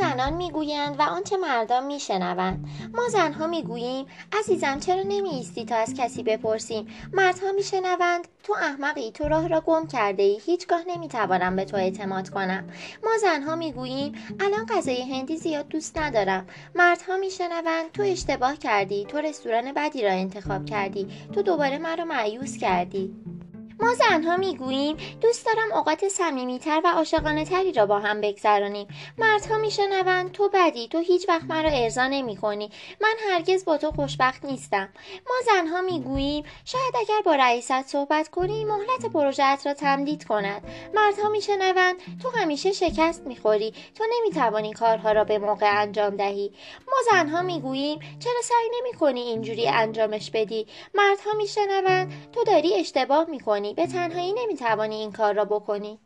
زنان می‌گویند و آنچه مردان میشنوند. ما زنها می‌گوییم عزیزم چرا نمی ایستی تا از کسی بپرسیم مردها میشنوند تو احمقی تو راه را گم کرده ای هیچگاه نمی‌توانم به تو اعتماد کنم. ما زنها می‌گوییم الان غذای هندی زیاد دوست ندارم. مردها میشنوند تو اشتباه کردی تو رستوران بدی را انتخاب کردی تو دوباره مرا معیوس کردی. ما زنها می‌گوییم دوست دارم اوقات صمیمیتر و عاشقانه تری را با هم بگذرانیم مردها میشنوند تو بدی تو هیچ وقت مرا ارضا نمی کنی من هرگز با تو خوشبخت نیستم. ما زنها می‌گوییم شاید اگر با رئیست صحبت کنی مهلت پروژهت را تمدید کند. مردها میشنوند تو همیشه شکست می‌خوری. تو نمی‌توانی کارها را به موقع انجام دهی. ما زنها می‌گوییم چرا سعی نمی اینجوری انجامش بدی؟ مردها میشنوند تو داری اشتباه می‌کنی به تنهایی نمی‌توانی این کار را بکنی.